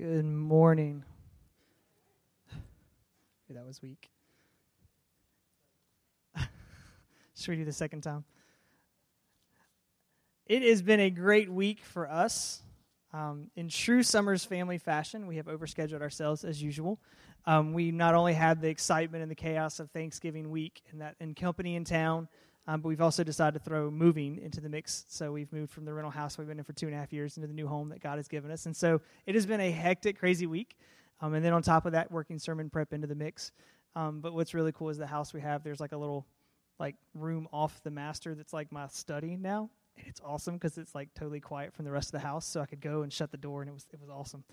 Good morning. that was weak. Should we do the second time? It has been a great week for us. Um, in true Summers family fashion, we have overscheduled ourselves as usual. Um, we not only had the excitement and the chaos of Thanksgiving week and that in company in town, um, but we've also decided to throw moving into the mix. So we've moved from the rental house we've been in for two and a half years into the new home that God has given us. And so it has been a hectic, crazy week. Um, and then on top of that, working sermon prep into the mix. Um, but what's really cool is the house we have. There's like a little like room off the master that's like my study now, and it's awesome because it's like totally quiet from the rest of the house. So I could go and shut the door, and it was it was awesome.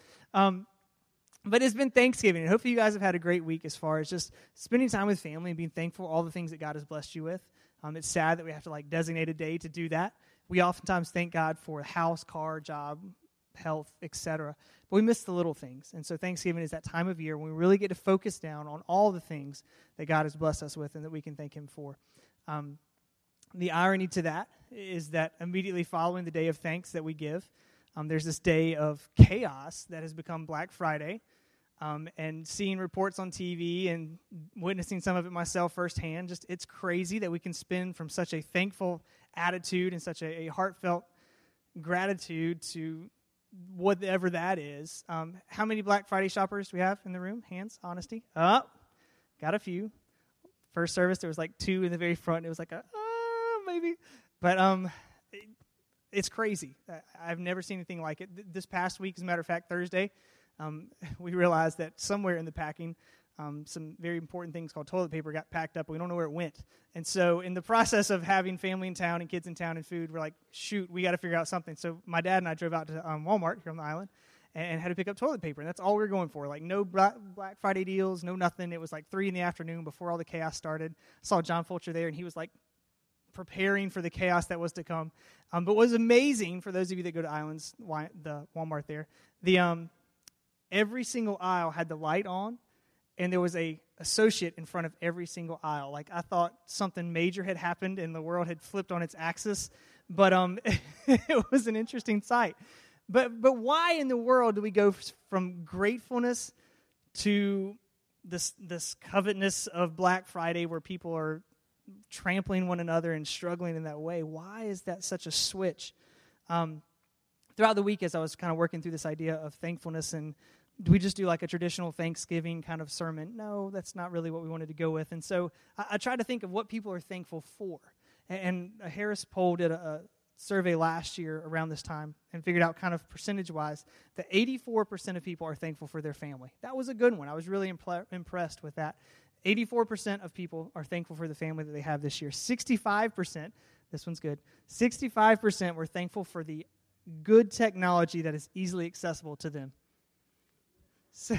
But it's been Thanksgiving, and hopefully you guys have had a great week as far as just spending time with family and being thankful for all the things that God has blessed you with. Um, it's sad that we have to like designate a day to do that. We oftentimes thank God for house, car, job, health, etc. But we miss the little things. And so Thanksgiving is that time of year when we really get to focus down on all the things that God has blessed us with and that we can thank Him for. Um, the irony to that is that immediately following the day of thanks that we give, um, there's this day of chaos that has become Black Friday um, and seeing reports on TV and witnessing some of it myself firsthand, just it's crazy that we can spin from such a thankful attitude and such a, a heartfelt gratitude to whatever that is. Um, how many Black Friday shoppers do we have in the room? Hands, honesty. Up, oh, got a few. First service, there was like two in the very front. It was like a uh, maybe, but um, it's crazy. I've never seen anything like it. This past week, as a matter of fact, Thursday um, we realized that somewhere in the packing, um, some very important things called toilet paper got packed up. We don't know where it went. And so, in the process of having family in town and kids in town and food, we're like, shoot, we got to figure out something. So, my dad and I drove out to um, Walmart here on the island and had to pick up toilet paper. And that's all we were going for. Like, no Black Friday deals, no nothing. It was like 3 in the afternoon before all the chaos started. I saw John Fulcher there, and he was like, preparing for the chaos that was to come. Um, but was amazing for those of you that go to Islands, the Walmart there, the um, every single aisle had the light on and there was a associate in front of every single aisle like i thought something major had happened and the world had flipped on its axis but um, it was an interesting sight but but why in the world do we go from gratefulness to this this covetousness of black friday where people are trampling one another and struggling in that way why is that such a switch um, throughout the week as i was kind of working through this idea of thankfulness and do we just do like a traditional Thanksgiving kind of sermon? No, that's not really what we wanted to go with. And so I, I tried to think of what people are thankful for. And, and Harris Poll did a, a, survey last year around this time and figured out kind of percentage wise that 84% of people are thankful for their family. That was a good one. I was really impl- impressed with that. 84% of people are thankful for the family that they have this year. 65%, this one's good, 65% were thankful for the good technology that is easily accessible to them. So,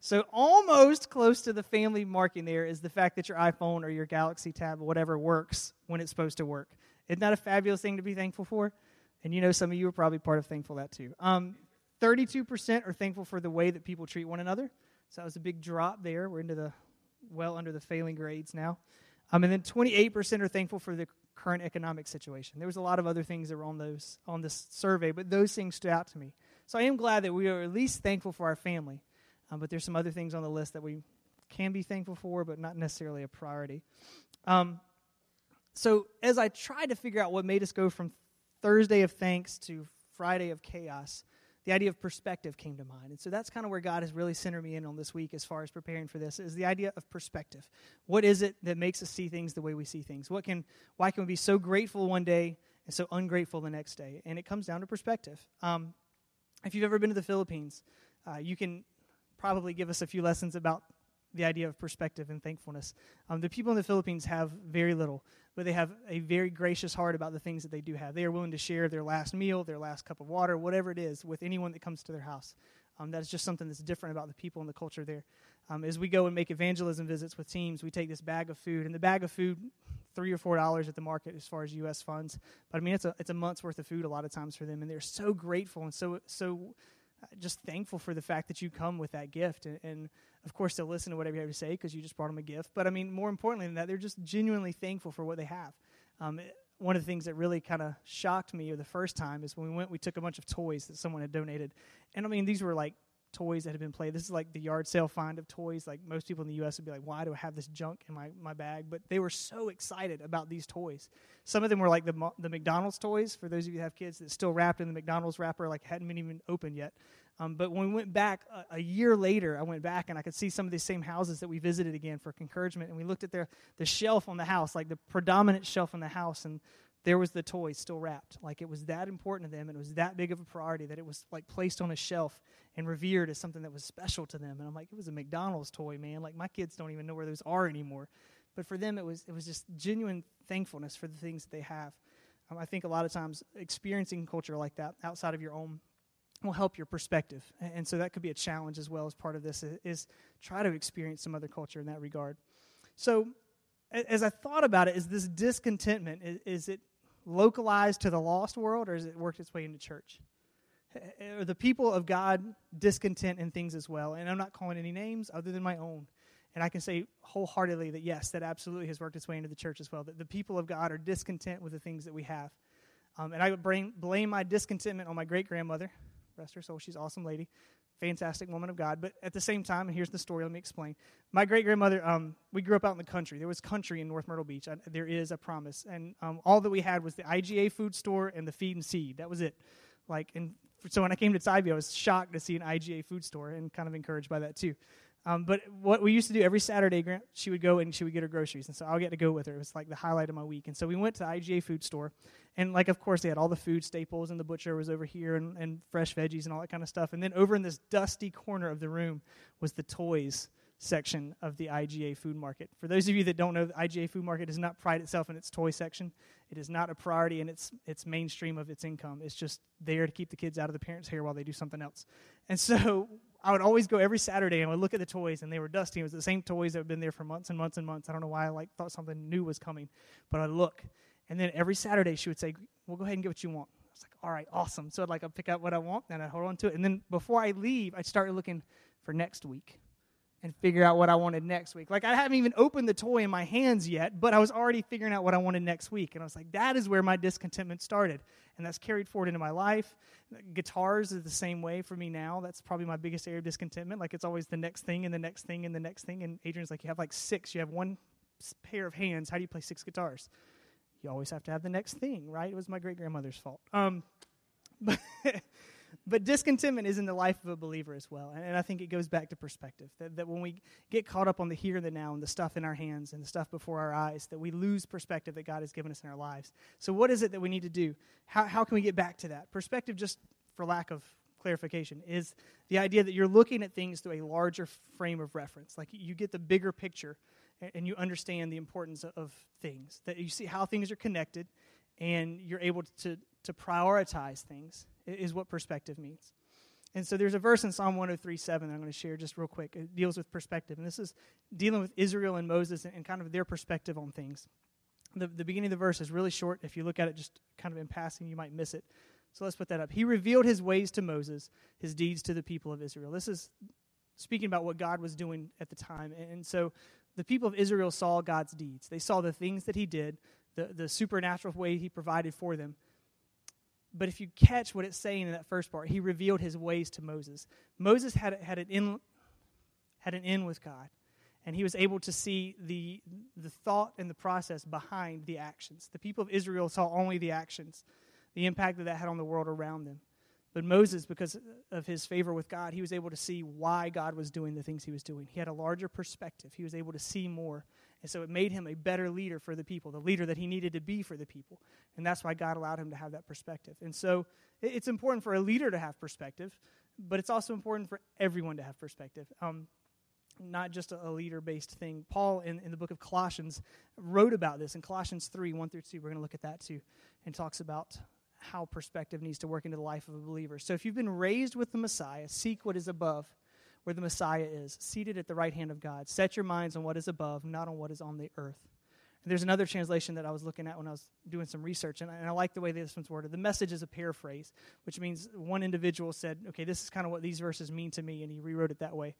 so, almost close to the family marking there is the fact that your iPhone or your Galaxy Tab or whatever works when it's supposed to work. Isn't that a fabulous thing to be thankful for? And you know, some of you are probably part of thankful that too. Um, 32% are thankful for the way that people treat one another. So that was a big drop there. We're into the well under the failing grades now. Um, and then 28% are thankful for the current economic situation. There was a lot of other things that were on those on this survey, but those things stood out to me. So I am glad that we are at least thankful for our family. Um, but there's some other things on the list that we can be thankful for, but not necessarily a priority. Um, so as I tried to figure out what made us go from Thursday of thanks to Friday of chaos, the idea of perspective came to mind. And so that's kind of where God has really centered me in on this week as far as preparing for this is the idea of perspective. What is it that makes us see things the way we see things? What can why can we be so grateful one day and so ungrateful the next day? And it comes down to perspective. Um, if you've ever been to the Philippines, uh, you can probably give us a few lessons about the idea of perspective and thankfulness. Um, the people in the Philippines have very little, but they have a very gracious heart about the things that they do have. They are willing to share their last meal, their last cup of water, whatever it is, with anyone that comes to their house. Um, that's just something that's different about the people and the culture there. Um, as we go and make evangelism visits with teams, we take this bag of food, and the bag of food, three or four dollars at the market as far as U.S. funds. But I mean, it's a it's a month's worth of food a lot of times for them, and they're so grateful and so so just thankful for the fact that you come with that gift. And, and of course, they'll listen to whatever you have to say because you just brought them a gift. But I mean, more importantly than that, they're just genuinely thankful for what they have. Um, one of the things that really kind of shocked me the first time is when we went, we took a bunch of toys that someone had donated. And I mean, these were like toys that had been played. This is like the yard sale find of toys. Like most people in the U.S. would be like, "Why do I have this junk in my, my bag?" But they were so excited about these toys. Some of them were like the the McDonald's toys. For those of you who have kids, that's still wrapped in the McDonald's wrapper, like hadn't been even opened yet. Um, but when we went back a, a, year later, I went back and I could see some of these same houses that we visited again for encouragement. And we looked at their the shelf on the house, like the predominant shelf in the house, and there was the toy still wrapped. Like it was that important to them, and it was that big of a priority that it was like placed on a shelf and revered as something that was special to them. And I'm like, it was a McDonald's toy, man. Like my kids don't even know where those are anymore. But for them, it was it was just genuine thankfulness for the things that they have. Um, I think a lot of times experiencing culture like that outside of your own will help your perspective. And so that could be a challenge as well as part of this is, is try to experience some other culture in that regard. So as I thought about it, is this discontentment, is, is it localized to the lost world or has it worked its way into church? Are the people of God discontent in things as well? And I'm not calling any names other than my own. And I can say wholeheartedly that yes, that absolutely has worked its way into the church as well. That the people of God are discontent with the things that we have. Um, and I would blame, blame my discontentment on my great grandmother, rest her soul, she's an awesome lady, fantastic woman of God. But at the same time, and here's the story, let me explain. My great grandmother, um, we grew up out in the country. There was country in North Myrtle Beach. I, there is, I promise. And um, all that we had was the IGA food store and the feed and seed. That was it. Like, and so when I came to Tybee, I was shocked to see an IGA food store and kind of encouraged by that too. Um, but what we used to do every Saturday, Grant, she would go and she would get her groceries, and so I'll get to go with her. It was like the highlight of my week. And so we went to the IGA food store, and like of course they had all the food staples, and the butcher was over here, and, and fresh veggies and all that kind of stuff. And then over in this dusty corner of the room was the toys section of the IGA food market. For those of you that don't know, the IGA food market does not pride itself in its toy section. It is not a priority in its its mainstream of its income. It's just there to keep the kids out of the parents' hair while they do something else. And so I would always go every Saturday and I would look at the toys and they were dusty. It was the same toys that had been there for months and months and months. I don't know why I like thought something new was coming, but I'd look. And then every Saturday she would say, "Well, go ahead and get what you want." I was like, "All right, awesome." So I'd like I'd pick out what I want and I'd hold on to it. And then before I leave, I'd start looking for next week and figure out what I wanted next week. Like I haven't even opened the toy in my hands yet, but I was already figuring out what I wanted next week. And I was like, that is where my discontentment started. And that's carried forward into my life. Guitars is the same way for me now. That's probably my biggest area of discontentment. Like it's always the next thing and the next thing and the next thing. And Adrian's like, you have like six. You have one pair of hands. How do you play six guitars? You always have to have the next thing, right? It was my great grandmother's fault. Um, but but discontentment is in the life of a believer as well. And, and, I think it goes back to perspective. That, that when we get caught up on the here and the now and the stuff in our hands and the stuff before our eyes, that we lose perspective that God has given us in our lives. So, what is it that we need to do? How, how can we get back to that? Perspective, just for lack of clarification, is the idea that you're looking at things through a larger frame of reference. Like you get the bigger picture and, you understand the importance of things, that you see how things are connected and you're able to, to prioritize things is what perspective means. And so there's a verse in Psalm 103 7 that I'm going to share just real quick. It deals with perspective. And this is dealing with Israel and Moses and, and kind of their perspective on things. The, the beginning of the verse is really short. If you look at it just kind of in passing, you might miss it. So let's put that up. He revealed his ways to Moses, his deeds to the people of Israel. This is speaking about what God was doing at the time. And, and so the people of Israel saw God's deeds. They saw the things that he did, the, the supernatural way he provided for them. But if you catch what it's saying in that first part, he revealed his ways to Moses. Moses had, had, an, in, had an in with God, and he was able to see the, the thought and the process behind the actions. The people of Israel saw only the actions, the impact that that had on the world around them. But Moses, because of his favor with God, he was able to see why God was doing the things he was doing. He had a larger perspective, he was able to see more and so it made him a better leader for the people, the leader that he needed to be for the people. And that's why God allowed him to have that perspective. And so it's important for a leader to have perspective, but it's also important for everyone to have perspective. Um, not just a, leader based thing. Paul, in, in the book of Colossians, wrote about this in Colossians 3 1 through 2. We're going to look at that too, and talks about how perspective needs to work into the life of a believer. So if you've been raised with the Messiah, seek what is above where the Messiah is, seated at the right hand of God. Set your minds on what is above, not on what is on the earth. And there's another translation that I was looking at when I was doing some research, and I, and I like the way this one's worded. The message is a paraphrase, which means one individual said, okay, this is kind of what these verses mean to me, and he rewrote it that way.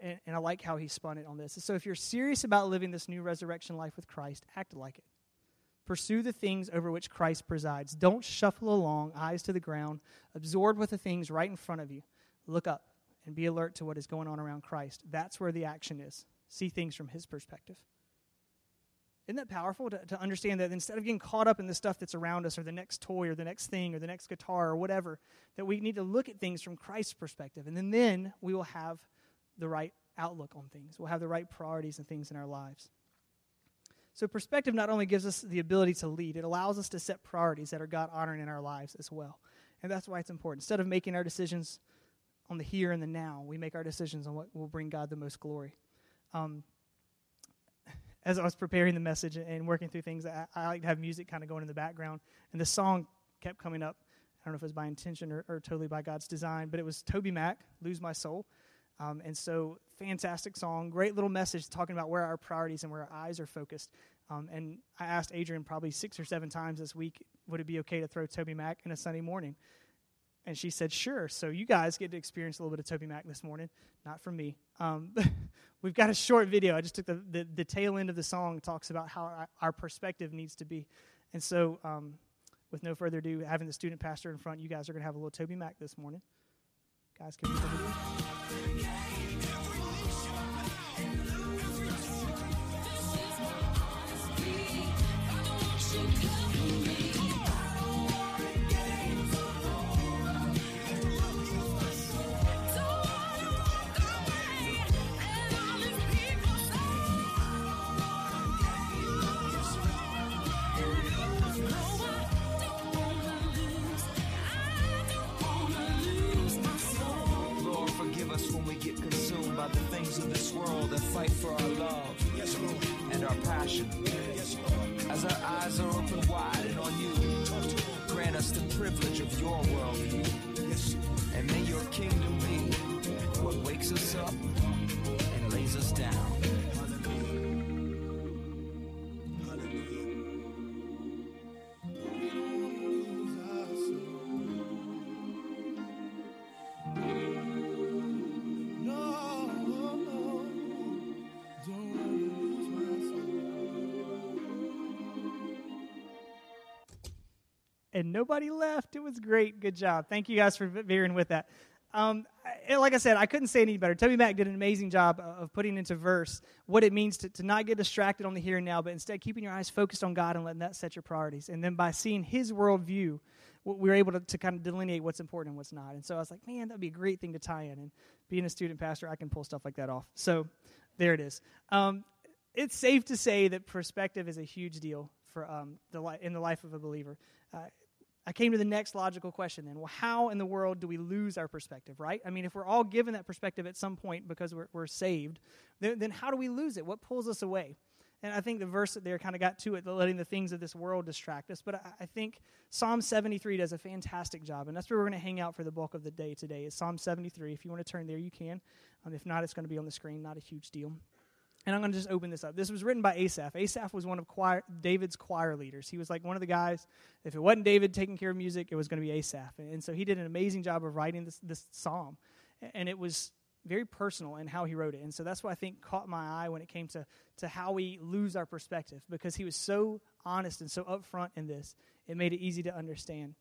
And, and I like how he spun it on this. So if you're serious about living this new resurrection life with Christ, act like it. Pursue the things over which Christ presides. Don't shuffle along, eyes to the ground, absorbed with the things right in front of you. Look up and be alert to what is going on around Christ. That's where the action is. See things from his perspective. Isn't that powerful to, to understand that instead of getting caught up in the stuff that's around us or the next toy or the next thing or the next guitar or whatever, that we need to look at things from Christ's perspective. And then, then we will have the right outlook on things. We'll have the right priorities and things in our lives. So, perspective not only gives us the ability to lead, it allows us to set priorities that are God honoring in our lives as well. And that's why it's important. Instead of making our decisions on the here and the now, we make our decisions on what will bring God the most glory. Um, as I was preparing the message and working through things, I, I like to have music kind of going in the background. And the song kept coming up. I don't know if it was by intention or, or totally by God's design, but it was TobyMac, Lose My Soul. Um, and so, fantastic song, great little message talking about where our priorities and where our eyes are focused. Um, and I asked Adrian probably six or seven times this week, would it be okay to throw TobyMac in a Sunday morning? And she said, sure. So you guys get to experience a little bit of TobyMac this morning, not from me. Um, we've got a short video. I just took the, the, the, tail end of the song, talks about how our, perspective needs to be. And so, um, with no further ado, having the student pastor in front, you guys are going to have a little TobyMac this morning. Guys, can you fight for our love yes, and our passion. Yes, As our eyes are open wide and on you, grant us the privilege of your worldview. Yes. And may your kingdom be what wakes us up and lays us down. And nobody left. It was great. Good job. Thank you guys for bearing with that. Um, like I said, I couldn't say any better. TobyMac did an amazing job of putting into verse what it means to, to not get distracted on the here and now, but instead keeping your eyes focused on God and letting that set your priorities. And then by seeing His worldview, we were able to, to kind of delineate what's important and what's not. And so I was like, man, that'd be a great thing to tie in. And being a student pastor, I can pull stuff like that off. So there it is. Um, it's safe to say that perspective is a huge deal for um, the li- in the life of a believer. Uh, I came to the next logical question then. Well, how in the world do we lose our perspective, right? I mean, if we're all given that perspective at some point because we're, we're saved, then, then how do we lose it? What pulls us away? And I think the verse there kind of got to it, letting the things of this world distract us. But I, I think Psalm 73 does a fantastic job. And that's where we're going to hang out for the bulk of the day today, is Psalm 73. If you want to turn there, you can. Um, if not, it's going to be on the screen. Not a huge deal. And I'm going to just open this up. This was written by Asaph. Asaph was one of choir, David's choir leaders. He was like one of the guys. If it wasn't David taking care of music, it was going to be Asaph. And, and so he did an amazing job of writing this, this psalm. And it was very personal in how he wrote it. And so that's what I think caught my eye when it came to, to how we lose our perspective because he was so honest and so upfront in this. It made it easy to understand.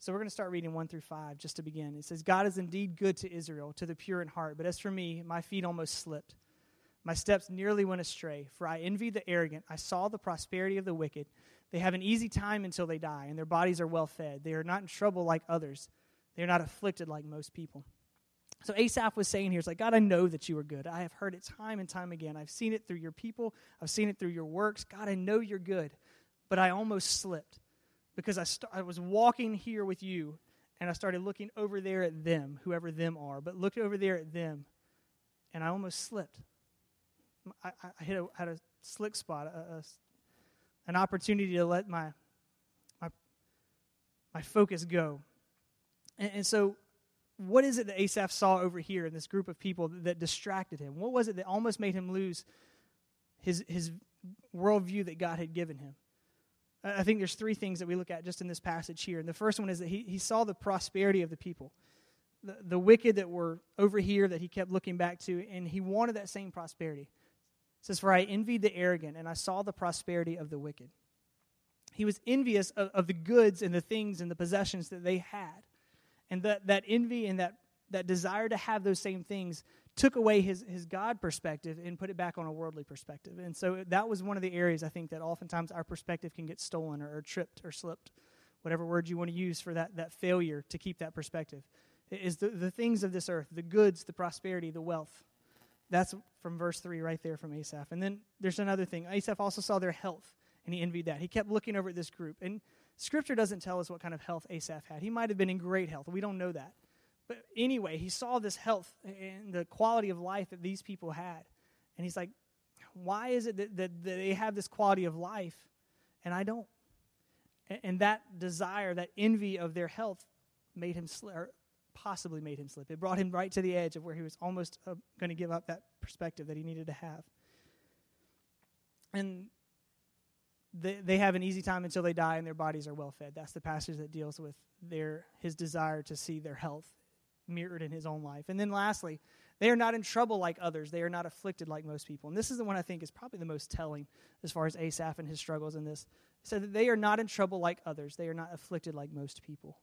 So we're going to start reading 1 through 5 just to begin. It says, God is indeed good to Israel, to the pure in heart. But as for me, my feet almost slipped. My steps nearly went astray, for I envied the arrogant. I saw the prosperity of the wicked. They have an easy time until they die, and their bodies are well fed. They are not in trouble like others, they are not afflicted like most people. So Asaph was saying here, it's like, God, I know that you are good. I have heard it time and time again. I've seen it through your people, I've seen it through your works. God, I know you're good. But I almost slipped because I, st- I was walking here with you, and I started looking over there at them, whoever them are, but looked over there at them, and I almost slipped. I, I hit a, had a slick spot, a, a, an opportunity to let my, my, my focus go. And, and, so, what is it that Asaph saw over here in this group of people that, that distracted him? What was it that almost made him lose his, his worldview that God had given him? I think there's three things that we look at just in this passage here. And the first one is that he, he saw the prosperity of the people, the, the wicked that were over here that he kept looking back to, and he wanted that same prosperity. Says, For I envied the arrogant, and I saw the prosperity of the wicked. He was envious of, of the goods and the things and the possessions that they had. And that, that envy and that that desire to have those same things took away his, his God perspective and put it back on a worldly perspective. And so that was one of the areas I think that oftentimes our perspective can get stolen or, or tripped or slipped, whatever word you want to use for that, that failure to keep that perspective. Is the, the things of this earth, the goods, the prosperity, the wealth. That's from verse 3 right there from Asaph. And then there's another thing. Asaph also saw their health, and he envied that. He kept looking over at this group. And Scripture doesn't tell us what kind of health Asaph had. He might have been in great health. We don't know that. But anyway, he saw this health and the quality of life that these people had. And he's like, why is it that, that, that they have this quality of life and I don't? And, and that desire, that envy of their health made him or possibly made him slip. It brought him right to the edge of where he was almost uh, going to give up that perspective that he needed to have. And they, they have an easy time until they die and their bodies are well fed. That's the passage that deals with their his desire to see their health mirrored in his own life. And then lastly, they are not in trouble like others. They are not afflicted like most people. And this is the one I think is probably the most telling as far as Asaph and his struggles in this. Said that they are not in trouble like others. They are not afflicted like most people.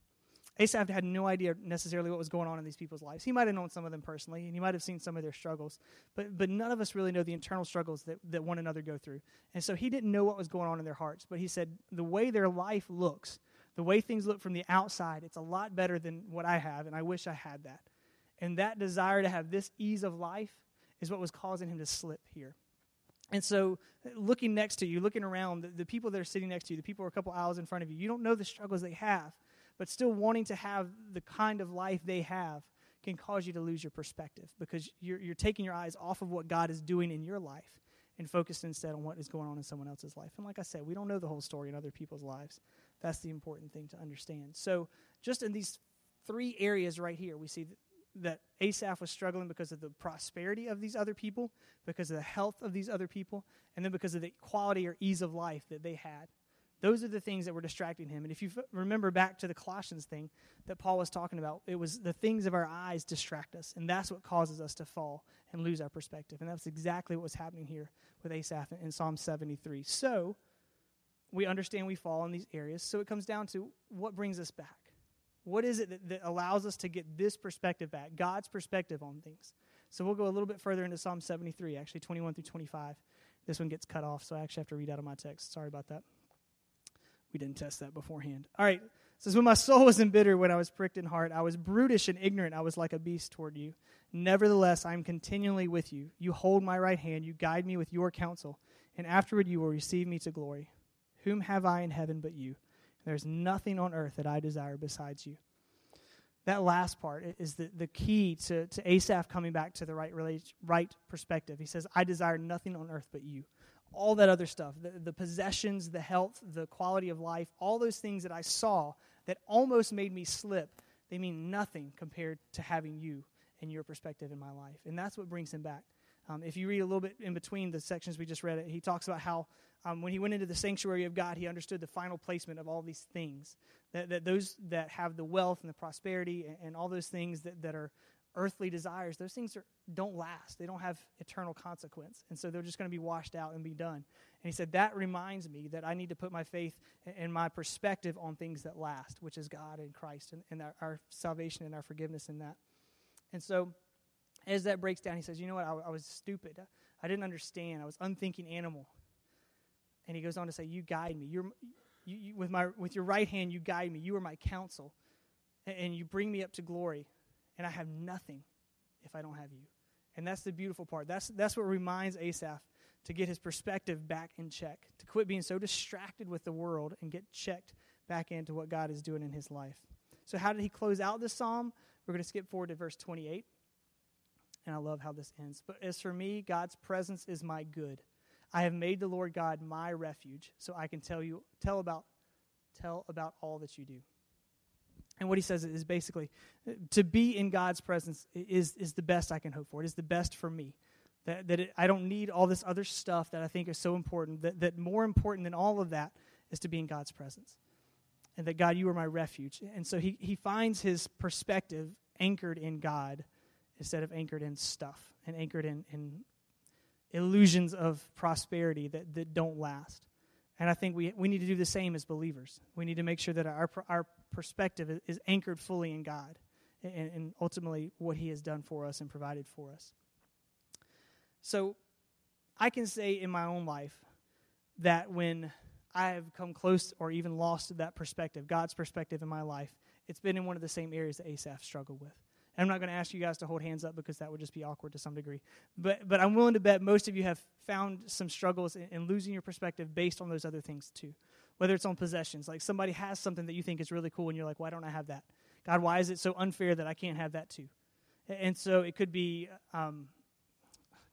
Asaph had no idea necessarily what was going on in these people's lives. He might have known some of them personally, and he might have seen some of their struggles, but, but none of us really know the internal struggles that, that one another go through. And so he didn't know what was going on in their hearts, but he said the way their life looks the way things look from the outside, it's a lot better than what I have, and I wish I had that. And that desire to have this ease of life is what was causing him to slip here. And so, uh, looking next to you, looking around, the, the, people that are sitting next to you, the people who are a couple aisles in front of you, you don't know the struggles they have, but still wanting to have the kind of life they have can cause you to lose your perspective because you're, you're taking your eyes off of what God is doing in your life and focused instead on what is going on in someone else's life. And like I said, we don't know the whole story in other people's lives. That's the important thing to understand. So, just in these three areas right here, we see that, Asaph was struggling because of the prosperity of these other people, because of the health of these other people, and then because of the quality or ease of life that they had. Those are the things that were distracting him. And if you f- remember back to the Colossians thing that Paul was talking about, it was the things of our eyes distract us, and that's what causes us to fall and lose our perspective. And that's exactly what was happening here with Asaph in, in Psalm 73. So, we understand we fall in these areas. So it comes down to what brings us back. What is it that, that, allows us to get this perspective back, God's perspective on things? So we'll go a little bit further into Psalm 73, actually 21 through 25. This one gets cut off, so I actually have to read out of my text. Sorry about that. We didn't test that beforehand. All right. It says, When my soul was embittered, when I was pricked in heart, I was brutish and ignorant, I was like a beast toward you. Nevertheless, I am continually with you. You hold my right hand, you guide me with your counsel, and afterward you will receive me to glory. Whom have I in heaven but you? There's nothing on earth that I desire besides you. That last part is the, the key to, to Asaph coming back to the right, right perspective. He says, I desire nothing on earth but you. All that other stuff, the, the possessions, the health, the quality of life, all those things that I saw that almost made me slip, they mean nothing compared to having you and your perspective in my life. And that's what brings him back. Um, if you read a little bit in between the sections we just read, it, he talks about how um, when he went into the sanctuary of God, he understood the final placement of all these things. That, that those that have the wealth and the prosperity and, and all those things that, that are earthly desires, those things are, don't last. They don't have eternal consequence. And so they're just going to be washed out and be done. And he said, That reminds me that I need to put my faith and my perspective on things that last, which is God and Christ and, and our, our salvation and our forgiveness in that. And so as that breaks down, he says, You know what? I, I was stupid. I didn't understand. I was unthinking animal. And he goes on to say, You guide me. You're, you, you, with, my, with your right hand, you guide me. You are my counsel. And, and you bring me up to glory. And I have nothing if I don't have you. And that's the beautiful part. That's, that's what reminds Asaph to get his perspective back in check, to quit being so distracted with the world and get checked back into what God is doing in his life. So, how did he close out this psalm? We're going to skip forward to verse 28 and I love how this ends. But as for me, God's presence is my good. I have made the Lord God my refuge, so I can tell you tell about tell about all that you do. And what he says is basically uh, to be in God's presence is is the best I can hope for. It is the best for me. That that it, I don't need all this other stuff that I think is so important. That that more important than all of that is to be in God's presence. And that God, you are my refuge. And so he, he finds his perspective anchored in God instead of anchored in stuff and anchored in, in illusions of prosperity that, that don't last. And I think we, we need to do the same as believers. We need to make sure that our, our perspective is anchored fully in God and, and ultimately what He has done for us and provided for us. So I can say in my own life that when I have come close or even lost that perspective, God's perspective in my life, it's been in one of the same areas that Asaph struggled with. I'm not going to ask you guys to hold hands up because that would just be awkward to some degree. But, but I'm willing to bet most of you have found some struggles in, in losing your perspective based on those other things too. Whether it's on possessions, like somebody has something that you think is really cool and you're like, why don't I have that? God, why is it so unfair that I can't have that too? And so it could be um,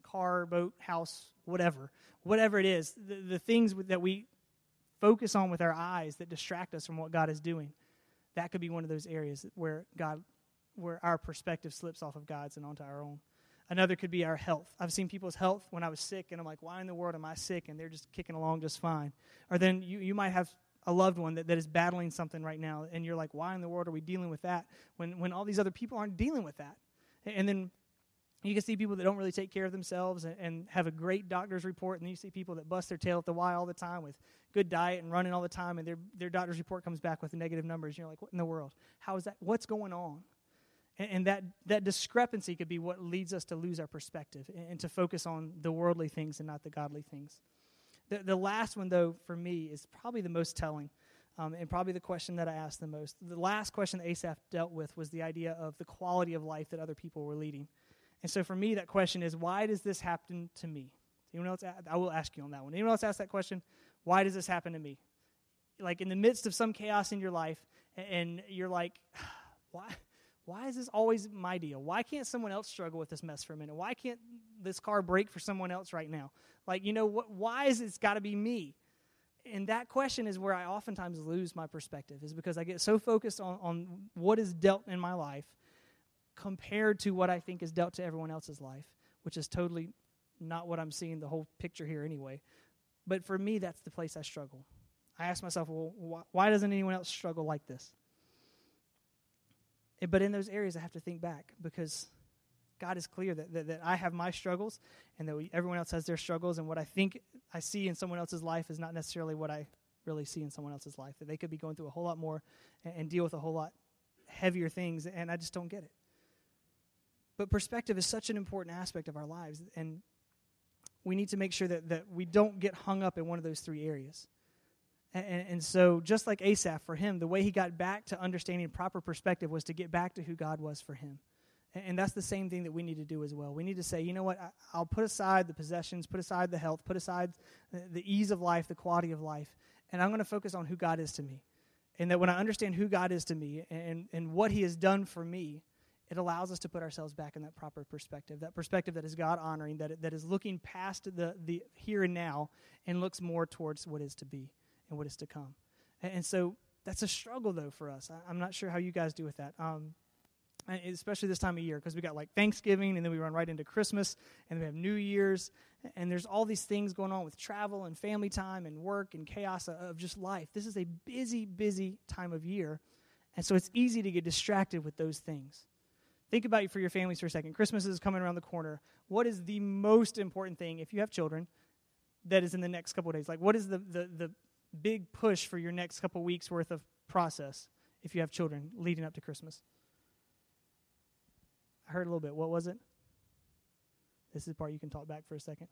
car, boat, house, whatever. Whatever it is, the, the things that we focus on with our eyes that distract us from what God is doing, that could be one of those areas where God where our perspective slips off of God's and onto our own. Another could be our health. I've seen people's health when I was sick, and I'm like, why in the world am I sick? And they're just kicking along just fine. Or then you, you might have a loved one that, that is battling something right now, and you're like, why in the world are we dealing with that when, when all these other people aren't dealing with that? And then you can see people that don't really take care of themselves and, and, have a great doctor's report, and then you see people that bust their tail at the Y all the time with good diet and running all the time, and their, their doctor's report comes back with negative numbers. And You're like, what in the world? How is that? What's going on? And, and that, that discrepancy could be what leads us to lose our perspective and, and to focus on the worldly things and not the godly things. The, the last one, though, for me, is probably the most telling. Um, and probably the question that I asked the most. The last question that Asaph dealt with was the idea of the quality of life that other people were leading. And so for me, that question is, why does this happen to me? Anyone else? I will ask you on that one. Anyone else ask that question? Why does this happen to me? Like in the midst of some chaos in your life, and you're like, why? Why is this always my deal? Why can't someone else struggle with this mess for a minute? Why can't this car break for someone else right now? Like, you know, what, why is it's got to be me? And that question is where I oftentimes lose my perspective, is because I get so focused on, on what is dealt in my life compared to what I think is dealt to everyone else's life, which is totally not what I'm seeing the whole picture here anyway. But for me, that's the place I struggle. I ask myself, well, wh- why doesn't anyone else struggle like this? But in those areas, I have to think back because God is clear that, that, that I have my struggles and that we, everyone else has their struggles. And what I think I see in someone else's life is not necessarily what I really see in someone else's life. That they could be going through a whole lot more and, and deal with a whole lot heavier things, and I just don't get it. But perspective is such an important aspect of our lives, and we need to make sure that, that we don't get hung up in one of those three areas. And, and, so, just like Asaph, for him, the way he got back to understanding proper perspective was to get back to who God was for him. And, and that's the same thing that we need to do as well. We need to say, you know what, I, will put aside the possessions, put aside the health, put aside the, the ease of life, the quality of life, and I'm going to focus on who God is to me. And that when I understand who God is to me and, and what he has done for me, it allows us to put ourselves back in that proper perspective, that perspective that is God honoring, that, that is looking past the, the here and now and looks more towards what is to be and what is to come. And, and so that's a struggle, though, for us. I, am not sure how you guys do with that. Um, especially this time of year, because we got like Thanksgiving, and then we run right into Christmas, and we have New Year's, and there's all these things going on with travel and family time and work and chaos of just life. This is a busy, busy time of year, and so it's easy to get distracted with those things. Think about it for your families for a second. Christmas is coming around the corner. What is the most important thing, if you have children, that is in the next couple days? Like, what is the, the, the big push for your next couple weeks worth of process if you have children leading up to Christmas? I heard a little bit. What was it? This is the part you can talk back for a second.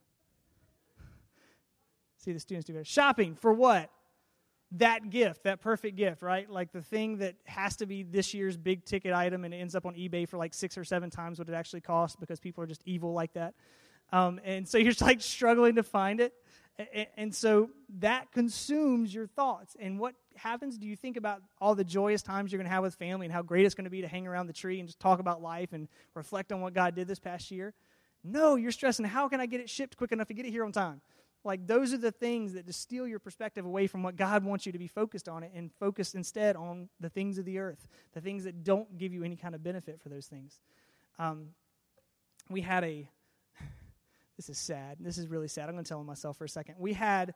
See the students do it. Shopping for what? That gift, that perfect gift, right? Like the thing that has to be this year's big ticket item and it ends up on eBay for like six or seven times what it actually costs because people are just evil like that. Um, and so you're just like struggling to find it. And so that consumes your thoughts. And what happens? Do you think about all the joyous times you're going to have with family and how great it's going to be to hang around the tree and just talk about life and reflect on what God did this past year? No, you're stressing, how can I get it shipped quick enough to get it here on time? Like, those are the things that just steal your perspective away from what God wants you to be focused on it and focus instead on the things of the earth, the things that don't give you any kind of benefit for those things. Um, we had a this is sad. This is really sad. I'm going to tell myself for a second. We had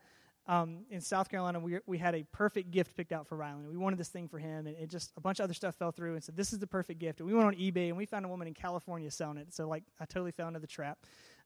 um, in South Carolina, we, we had a perfect gift picked out for Rylan. We wanted this thing for him, and it just a bunch of other stuff fell through, and so this is the perfect gift. And we went on eBay, and we found a woman in California selling it. So like, I totally fell into the trap.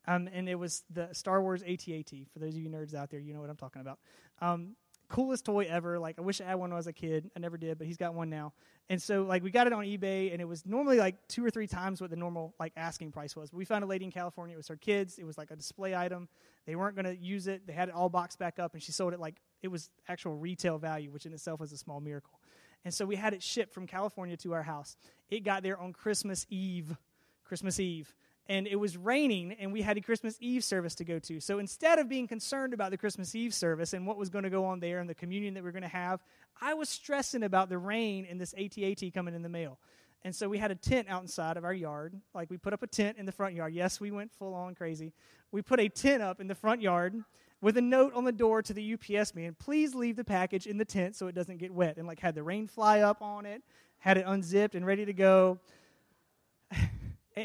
Um, and it was the Star Wars AT-AT. For those of you nerds out there, you know what I'm talking about. Um, coolest toy ever. Like I wish I had one when I was a kid. I never did, but he's got one now. And so like we got it on eBay, and it was normally like two or three times what the normal like asking price was. But we found a lady in California. It was her kids. It was like a display item. They weren't going to use it. They had it all boxed back up, and she sold it like it was actual retail value, which in itself was a small miracle. And so we had it shipped from California to our house. It got there on Christmas Eve. Christmas Eve and it was raining and we had a Christmas Eve service to go to. So instead of being concerned about the Christmas Eve service and what was going to go on there and the communion that we are going to have, I was stressing about the rain and this ATAT coming in the mail. And so we had a tent outside of our yard. Like we put up a tent in the front yard. Yes, we went full on crazy. We put a tent up in the front yard with a note on the door to the UPS man, please leave the package in the tent so it doesn't get wet. And like had the rain fly up on it, had it unzipped and ready to go.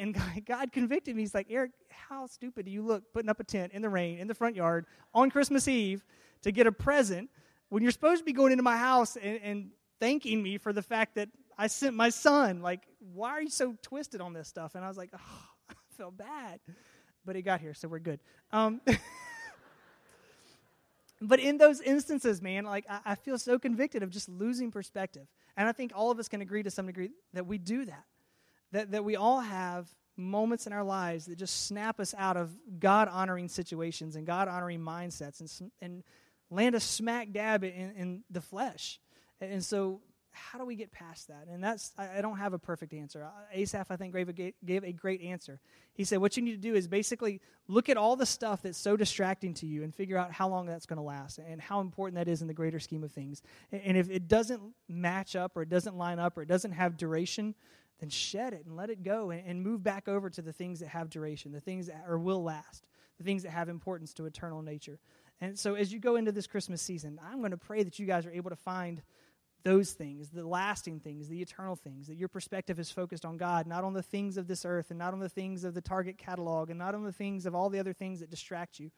And God convicted me. He's like, Eric, how stupid do you look putting up a tent in the rain in the front yard on Christmas Eve to get a present when you're supposed to be going into my house and, and thanking me for the fact that I sent my son? Like, why are you so twisted on this stuff? And I was like, oh, I felt bad. But he got here, so we're good. Um, but in those instances, man, like I, I feel so convicted of just losing perspective. And I think all of us can agree to some degree that we do that that, that we all have moments in our lives that just snap us out of God honoring situations and God honoring mindsets and, and land us smack dab in, in the flesh. And so, how do we get past that? And that's, I, I don't have a perfect answer. Asaph, I think, gave a, gave a great answer. He said, What you need to do is basically look at all the stuff that's so distracting to you and figure out how long that's going to last and how important that is in the greater scheme of things. And if it doesn't match up or it doesn't line up or it doesn't have duration, then shed it and let it go and, and move back over to the things that have duration, the things that or will last, the things that have importance to eternal nature. And so as you go into this Christmas season, I'm going to pray that you guys are able to find those things, the lasting things, the eternal things, that your perspective is focused on God, not on the things of this earth and not on the things of the Target catalog and not on the things of all the other things that distract you.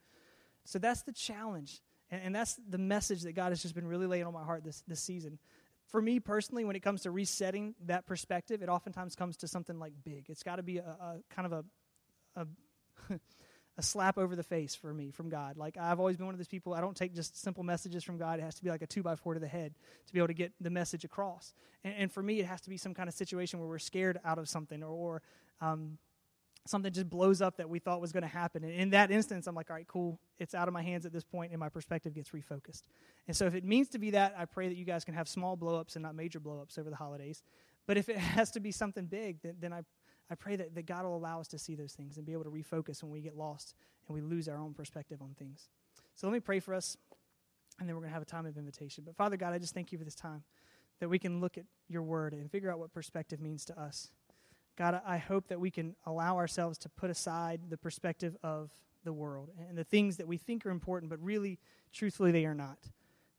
So that's the challenge. And, and that's the message that God has just been really laying on my heart this, this season for me personally, when it comes to resetting that perspective, it oftentimes comes to something like big. It's got to be a, a, kind of a a, a slap over the face for me from God. Like I've always been one of those people. I don't take just simple messages from God. It has to be like a two by four to the head to be able to get the message across. And, and for me, it has to be some kind of situation where we're scared out of something or, or um, something just blows up that we thought was going to happen. And in that instance, I'm like, all right, cool. It's out of my hands at this point, and my perspective gets refocused. And so, if it means to be that, I pray that you guys can have small blowups and not major blowups over the holidays. But if it has to be something big, then, then I, I pray that, that God will allow us to see those things and be able to refocus when we get lost and we lose our own perspective on things. So, let me pray for us, and then we're going to have a time of invitation. But, Father God, I just thank you for this time that we can look at your word and figure out what perspective means to us. God, I hope that we can allow ourselves to put aside the perspective of the world and the things that we think are important, but really, truthfully, they are not.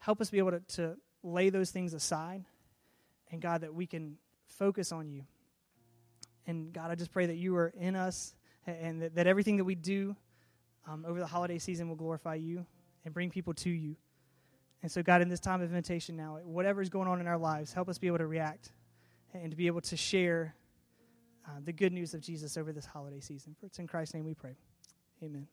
Help us be able to, to lay those things aside, and God, that we can focus on you. And God, I just pray that you are in us and that, that everything that we do um, over the holiday season will glorify you and bring people to you. And so, God, in this time of invitation now, whatever is going on in our lives, help us be able to react and to be able to share uh, the good news of Jesus over this holiday season. For it's in Christ's name we pray. Amen.